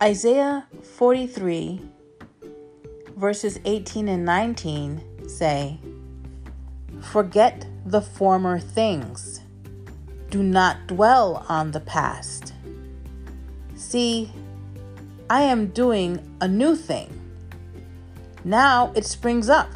Isaiah 43, verses 18 and 19 say, Forget the former things, do not dwell on the past. See, I am doing a new thing. Now it springs up.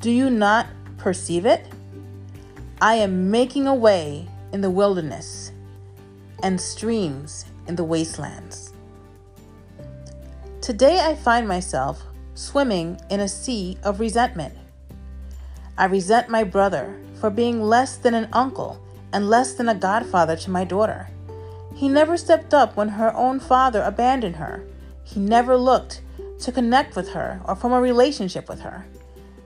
Do you not perceive it? I am making a way in the wilderness and streams in the wastelands. Today I find myself swimming in a sea of resentment. I resent my brother for being less than an uncle and less than a godfather to my daughter. He never stepped up when her own father abandoned her. He never looked to connect with her or form a relationship with her.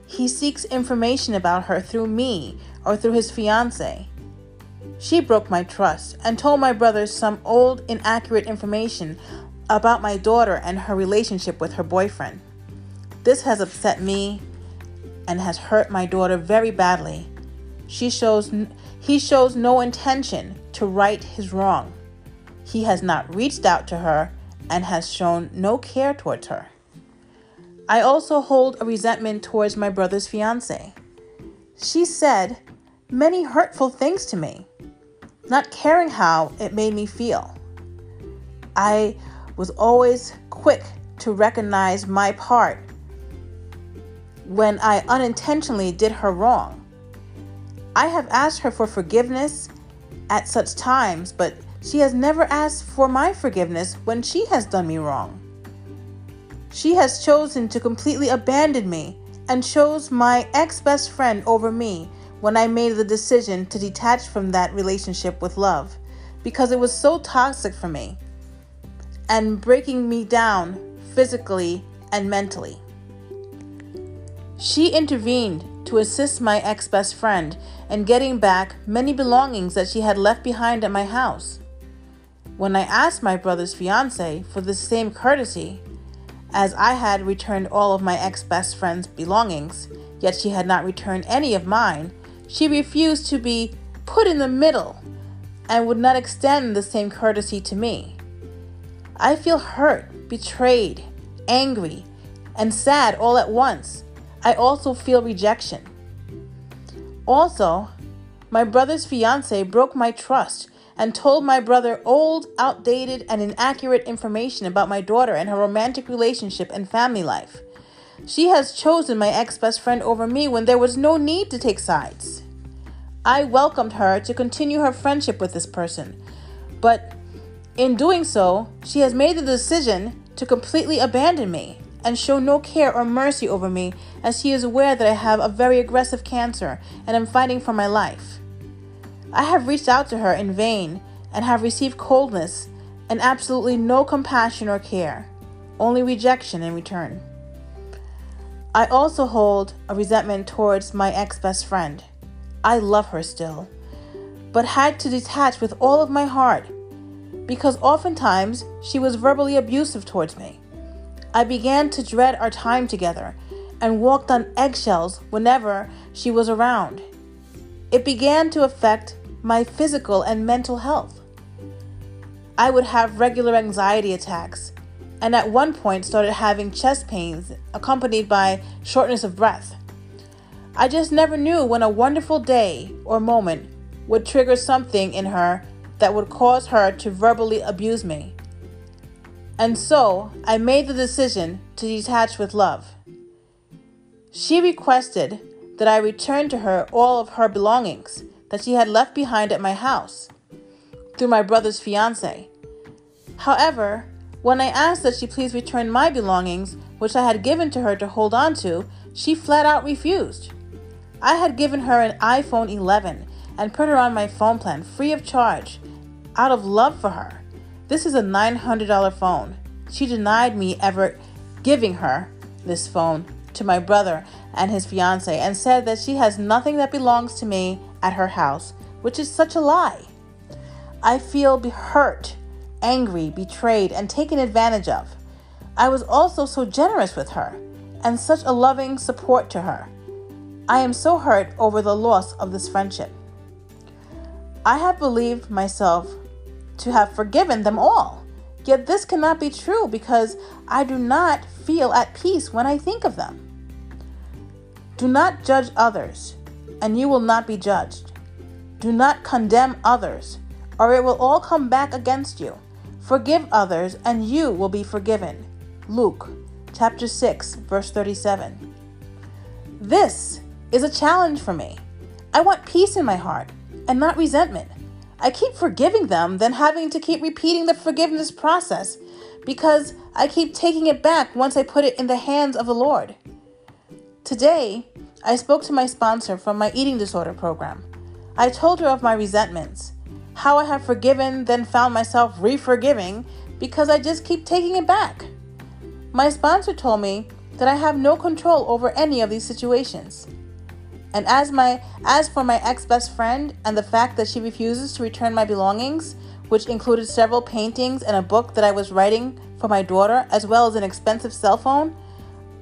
He seeks information about her through me or through his fiance. She broke my trust and told my brothers some old, inaccurate information about my daughter and her relationship with her boyfriend. This has upset me and has hurt my daughter very badly. She shows he shows no intention to right his wrong. He has not reached out to her and has shown no care towards her. I also hold a resentment towards my brother's fiance. She said many hurtful things to me, not caring how it made me feel. I was always quick to recognize my part when I unintentionally did her wrong. I have asked her for forgiveness at such times, but she has never asked for my forgiveness when she has done me wrong. She has chosen to completely abandon me and chose my ex best friend over me when I made the decision to detach from that relationship with love because it was so toxic for me and breaking me down physically and mentally. She intervened to assist my ex best friend in getting back many belongings that she had left behind at my house. When I asked my brother's fiance for the same courtesy, as I had returned all of my ex best friend's belongings, yet she had not returned any of mine, she refused to be put in the middle and would not extend the same courtesy to me. I feel hurt, betrayed, angry, and sad all at once I also feel rejection. Also, my brother's fiance broke my trust and told my brother old, outdated, and inaccurate information about my daughter and her romantic relationship and family life. She has chosen my ex best friend over me when there was no need to take sides. I welcomed her to continue her friendship with this person, but in doing so, she has made the decision to completely abandon me and show no care or mercy over me, as she is aware that I have a very aggressive cancer and am fighting for my life. I have reached out to her in vain and have received coldness and absolutely no compassion or care, only rejection in return. I also hold a resentment towards my ex best friend. I love her still, but had to detach with all of my heart because oftentimes she was verbally abusive towards me. I began to dread our time together and walked on eggshells whenever she was around. It began to affect my physical and mental health. I would have regular anxiety attacks and at one point started having chest pains accompanied by shortness of breath. I just never knew when a wonderful day or moment would trigger something in her that would cause her to verbally abuse me. And so I made the decision to detach with love. She requested that I return to her all of her belongings that she had left behind at my house through my brother's fiance. However, when I asked that she please return my belongings, which I had given to her to hold on to, she flat out refused. I had given her an iPhone 11 and put her on my phone plan free of charge out of love for her. This is a $900 phone. She denied me ever giving her this phone to my brother and his fiance and said that she has nothing that belongs to me at her house, which is such a lie. I feel hurt, angry, betrayed, and taken advantage of. I was also so generous with her and such a loving support to her. I am so hurt over the loss of this friendship. I have believed myself to have forgiven them all, Yet this cannot be true because I do not feel at peace when I think of them. Do not judge others, and you will not be judged. Do not condemn others, or it will all come back against you. Forgive others, and you will be forgiven. Luke chapter 6, verse 37. This is a challenge for me. I want peace in my heart and not resentment. I keep forgiving them, then having to keep repeating the forgiveness process because I keep taking it back once I put it in the hands of the Lord. Today, I spoke to my sponsor from my eating disorder program. I told her of my resentments, how I have forgiven, then found myself re forgiving because I just keep taking it back. My sponsor told me that I have no control over any of these situations. And as my as for my ex-best friend and the fact that she refuses to return my belongings, which included several paintings and a book that I was writing for my daughter, as well as an expensive cell phone,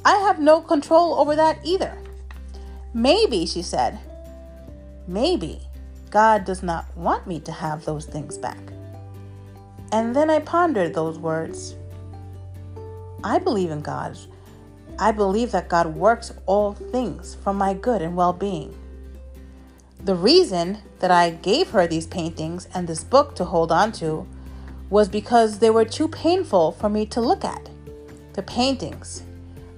I have no control over that either. Maybe, she said, maybe God does not want me to have those things back. And then I pondered those words. I believe in God I believe that God works all things for my good and well being. The reason that I gave her these paintings and this book to hold on to was because they were too painful for me to look at. The paintings.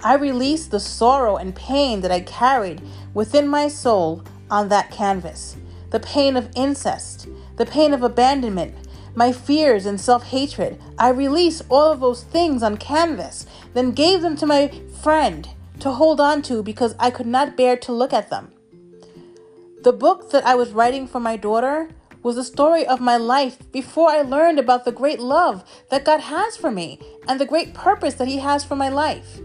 I released the sorrow and pain that I carried within my soul on that canvas. The pain of incest, the pain of abandonment, my fears and self hatred. I released all of those things on canvas, then gave them to my friend to hold on to because I could not bear to look at them. The book that I was writing for my daughter was the story of my life before I learned about the great love that God has for me and the great purpose that he has for my life.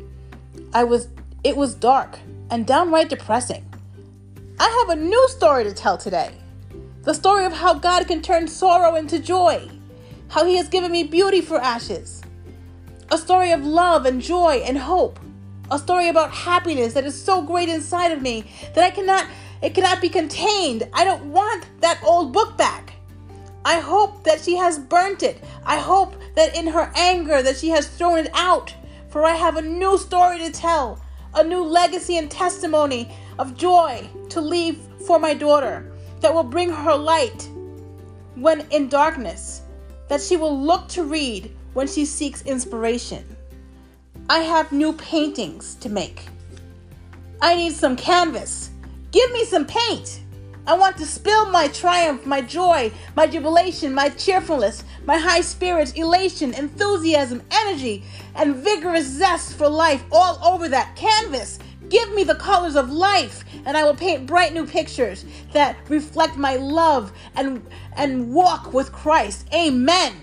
I was it was dark and downright depressing. I have a new story to tell today. The story of how God can turn sorrow into joy, how He has given me beauty for ashes. A story of love and joy and hope. A story about happiness that is so great inside of me that I cannot it cannot be contained. I don't want that old book back. I hope that she has burnt it. I hope that in her anger that she has thrown it out. For I have a new story to tell, a new legacy and testimony of joy to leave for my daughter that will bring her light when in darkness, that she will look to read when she seeks inspiration. I have new paintings to make. I need some canvas. Give me some paint. I want to spill my triumph, my joy, my jubilation, my cheerfulness, my high spirits, elation, enthusiasm, energy, and vigorous zest for life all over that canvas Give me the colors of life, and I will paint bright new pictures that reflect my love and, and walk with Christ. Amen.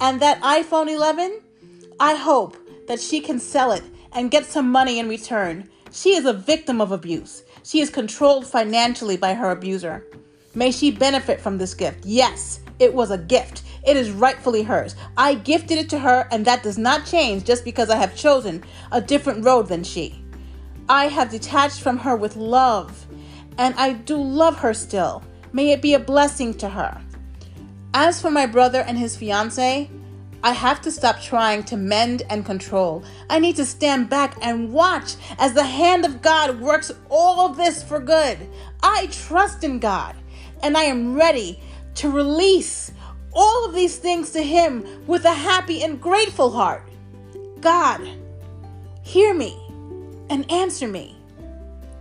And that iPhone 11, I hope that she can sell it and get some money in return. She is a victim of abuse. She is controlled financially by her abuser. May she benefit from this gift. Yes, it was a gift. It is rightfully hers. I gifted it to her, and that does not change just because I have chosen a different road than she. I have detached from her with love, and I do love her still. May it be a blessing to her. As for my brother and his fiance, I have to stop trying to mend and control. I need to stand back and watch as the hand of God works all of this for good. I trust in God, and I am ready to release all of these things to Him with a happy and grateful heart. God, hear me and answer me.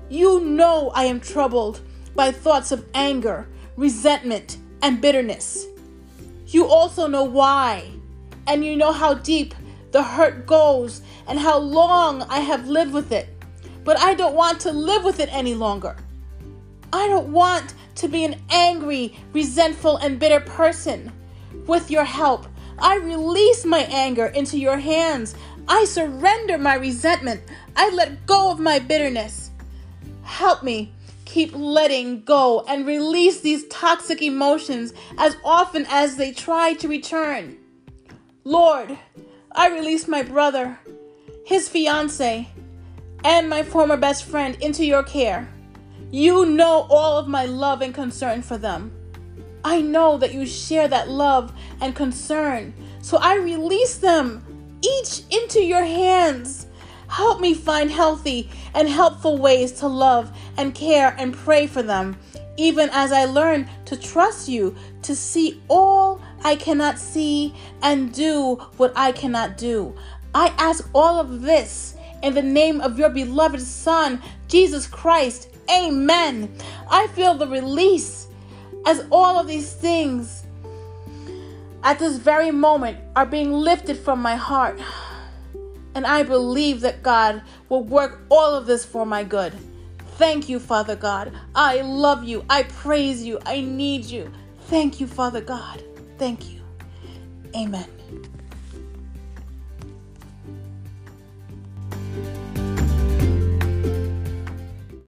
You know I am troubled by thoughts of anger, resentment, and bitterness. You also know why, and you know how deep the hurt goes and how long I have lived with it. But I don't want to live with it any longer. I don't want to be an angry, resentful, and bitter person. With your help, I release my anger into your hands. I surrender my resentment. I let go of my bitterness. Help me keep letting go and release these toxic emotions as often as they try to return. Lord, I release my brother, his fiance, and my former best friend into your care. You know all of my love and concern for them. I know that you share that love and concern So I release them each into your hands. Help me find healthy and helpful ways to love and care and pray for them, even as I learn to trust you to see all I cannot see and do what I cannot do. I ask all of this in the name of your beloved Son, Jesus Christ. Amen. I feel the release as all of these things at this very moment are being lifted from my heart. And I believe that God will work all of this for my good. Thank you, Father God. I love you. I praise you. I need you. Thank you, Father God. Thank you. Amen.